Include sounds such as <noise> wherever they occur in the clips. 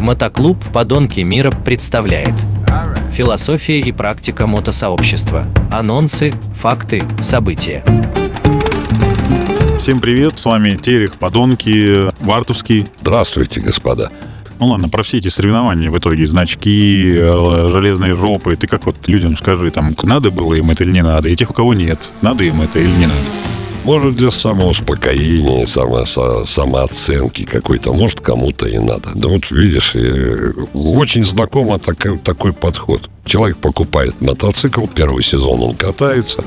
Мотоклуб «Подонки мира» представляет Философия и практика мотосообщества. Анонсы, факты, события. Всем привет, с вами Терех, Подонки, Вартовский. Здравствуйте, господа. Ну ладно, про все эти соревнования в итоге, значки, э, железные жопы, ты как вот людям скажи, там, надо было им это или не надо, и тех, у кого нет, надо им это или не надо. Может, для самоуспокоения, само, со, самооценки какой-то, может, кому-то и надо. Да вот видишь, э, очень знакомо такой, такой подход. Человек покупает мотоцикл, первый сезон он катается,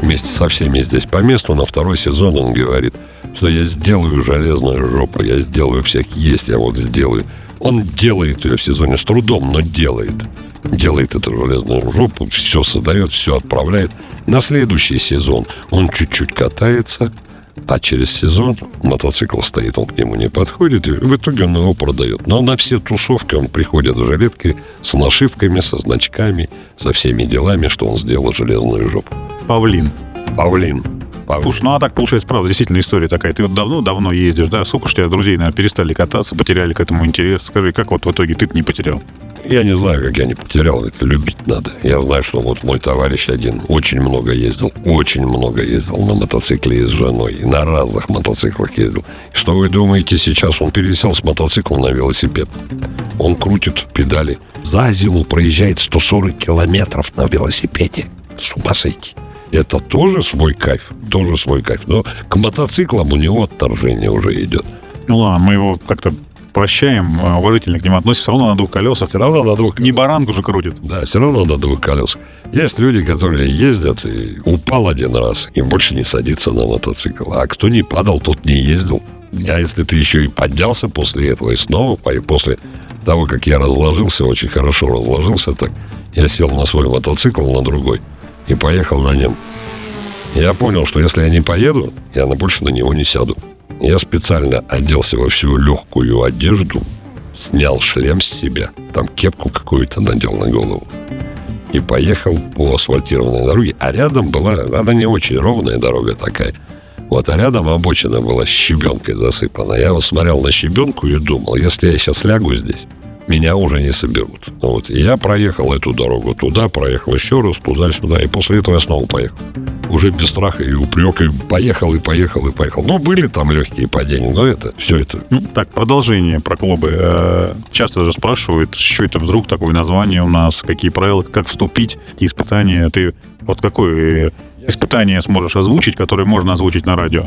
вместе со всеми здесь по месту, на второй сезон он говорит, что я сделаю железную жопу, я сделаю всех есть, я вот сделаю. Он делает ее в сезоне с трудом, но делает. Делает эту железную жопу, все создает, все отправляет. На следующий сезон он чуть-чуть катается, а через сезон мотоцикл стоит, он к нему не подходит, и в итоге он его продает. Но на все тусовки он приходит в жилетке с нашивками, со значками, со всеми делами, что он сделал железную жопу. Павлин. Павлин. Павлин. Слушай, ну а так получается, правда, действительно история такая. Ты вот давно-давно ездишь, да? Сколько ж тебя друзей, наверное, перестали кататься, потеряли к этому интерес? Скажи, как вот в итоге ты не потерял? Я не знаю, как я не потерял, это любить надо. Я знаю, что вот мой товарищ один очень много ездил, очень много ездил на мотоцикле с женой, на разных мотоциклах ездил. Что вы думаете, сейчас он пересел с мотоцикла на велосипед? Он крутит педали. За зиму проезжает 140 километров на велосипеде. С ума сойти. Это тоже свой кайф, тоже свой кайф. Но к мотоциклам у него отторжение уже идет. Ну ладно, мы его как-то прощаем, э, уважительно к ним относимся, все равно на двух колесах, все равно на двух, не баранку же крутит. Да, все равно на двух колесах. Есть люди, которые ездят и упал один раз, и больше не садится на мотоцикл. А кто не падал, тот не ездил. А если ты еще и поднялся после этого, и снова, и после того, как я разложился, очень хорошо разложился так, я сел на свой мотоцикл, на другой, и поехал на нем. Я понял, что если я не поеду, я больше на него не сяду. Я специально оделся во всю легкую одежду, снял шлем с себя, там кепку какую-то надел на голову и поехал по асфальтированной дороге. А рядом была, она не очень ровная дорога такая. Вот, а рядом обочина была щебенкой засыпана. Я вот смотрел на щебенку и думал, если я сейчас лягу здесь, меня уже не соберут. Вот. И я проехал эту дорогу туда, проехал еще раз, туда-сюда, и после этого я снова поехал. Уже без страха и упрека и поехал, и поехал, и поехал. Ну, были там легкие падения, но это, все это... Ну, так, продолжение про клубы. Э, часто же спрашивают, что это вдруг такое название у нас, какие правила, как вступить, испытания. Ты вот какое испытание сможешь озвучить, которое можно озвучить на радио?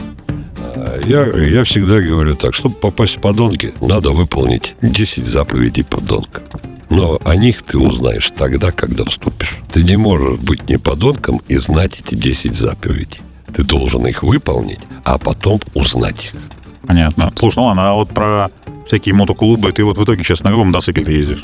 Я, я всегда говорю так, чтобы попасть в подонки, надо выполнить 10 заповедей подонка. Но о них ты узнаешь тогда, когда вступишь. Ты не можешь быть не подонком и знать эти 10 заповедей. Ты должен их выполнить, а потом узнать их. Понятно. Слушай, ну ладно, а вот про всякие мотоклубы, ты вот в итоге сейчас на каком мотоцикле ездишь?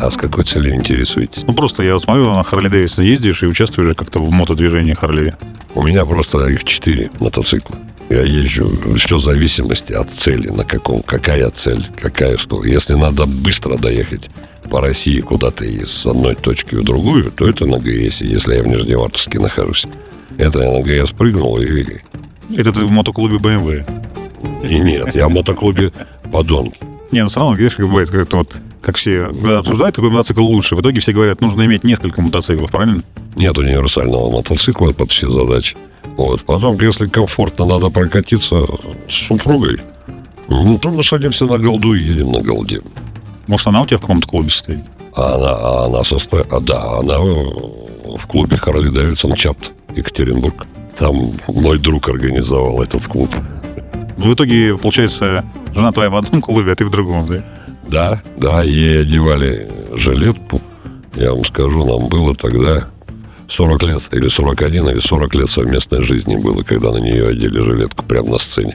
А с какой целью интересуетесь? Ну просто я вот смотрю, на Харли Дэвидсон ездишь и участвуешь как-то в мотодвижении Харли. У меня просто их четыре мотоцикла. Я езжу, все в зависимости от цели, на каком, какая цель, какая что. Если надо быстро доехать по России куда-то из одной точки в другую, то это на ГС, если я в Нижневартовске нахожусь. Это я на ГС прыгнул и... Это ты в мотоклубе BMW? И нет, я в мотоклубе Подонки. Не, ну все равно, видишь, как бывает, как-то вот, как все обсуждают, какой мотоцикл лучше. В итоге все говорят, нужно иметь несколько мотоциклов, правильно? Нет универсального мотоцикла под все задачи. Вот. Потом, если комфортно надо прокатиться с супругой, ну, то мы садимся на голду и едем на голде. Может, она у тебя в каком-то клубе стоит? А она, а она состоит... А, да, она в клубе Харли Дэвидсон Чапт, Екатеринбург. Там мой друг организовал этот клуб. В итоге, получается, жена твоя в одном клубе, а ты в другом, да? Да, да, ей одевали жилетку. Я вам скажу, нам было тогда 40 лет, или 41, или 40 лет совместной жизни было, когда на нее одели жилетку прямо на сцене.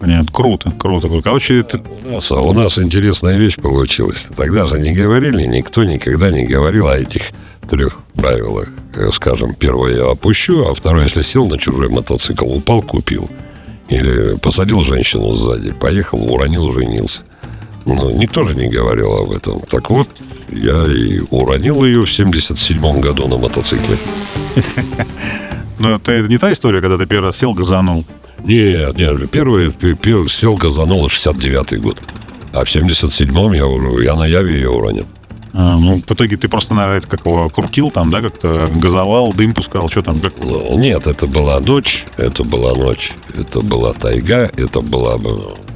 Понятно, круто, круто. Короче, это... у, нас, у нас интересная вещь получилась. Тогда же не говорили, никто никогда не говорил о этих трех правилах. Скажем, первое я опущу, а второе, если сел на чужой мотоцикл, упал, купил. Или посадил женщину сзади, поехал, уронил, женился. Ну, никто же не говорил об этом. Так вот, я и уронил ее в 77 году на мотоцикле. <laughs> Но это не та история, когда ты первый раз сел, газанул? Нет, нет, первый, первый сел, газанул, 69-й год. А в 77-м я, уже- я на Яве ее уронил. А, ну, в итоге ты просто, наверное, как его крутил там, да, как-то газовал, дым пускал, что там, как... Ну, Нет, это была ночь, это была ночь, это была тайга, это была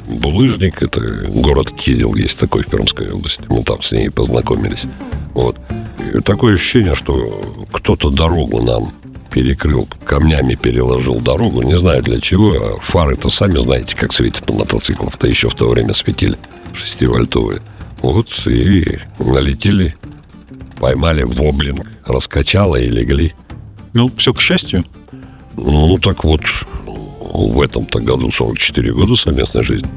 булыжник, это город Кизел есть такой в Пермской области. Мы там с ней познакомились. Вот. И такое ощущение, что кто-то дорогу нам перекрыл, камнями переложил дорогу, не знаю для чего, а фары-то сами знаете, как светят на мотоциклах-то еще в то время светили, шестивольтовые. Вот и налетели, поймали воблинг, раскачало и легли. Ну, все к счастью. Ну, так вот, в этом-то году 44 года совместной жизни.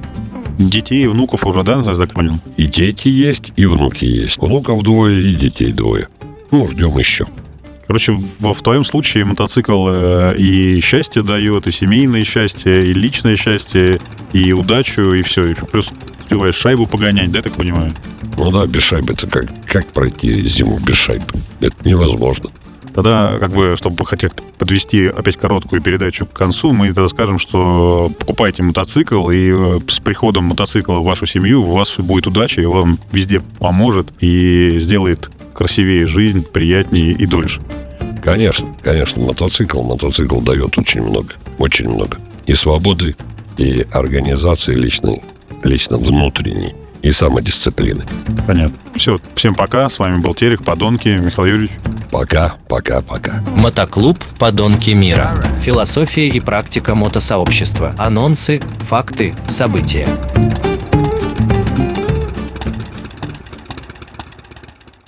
Детей и внуков уже, да, понял? И дети есть, и внуки есть. Внуков двое, и детей двое. Ну, ждем еще. Короче, в, в твоем случае мотоцикл э, и счастье дает, и семейное счастье, и личное счастье, и удачу, и все. И плюс успеваешь шайбу погонять, да, я так понимаю? Ну да, без шайбы это как, как пройти зиму без шайбы? Это невозможно. Тогда, как бы, чтобы хотеть подвести опять короткую передачу к концу, мы тогда скажем, что покупайте мотоцикл, и э, с приходом мотоцикла в вашу семью у вас будет удача, и вам везде поможет, и сделает красивее жизнь, приятнее и дольше. Конечно, конечно, мотоцикл, мотоцикл дает очень много, очень много. И свободы, и организации личной, лично внутренней, и самодисциплины. Понятно. Все, всем пока. С вами был Терех, Подонки, Михаил Юрьевич. Пока, пока, пока. Мотоклуб «Подонки мира». Философия и практика мотосообщества. Анонсы, факты, события.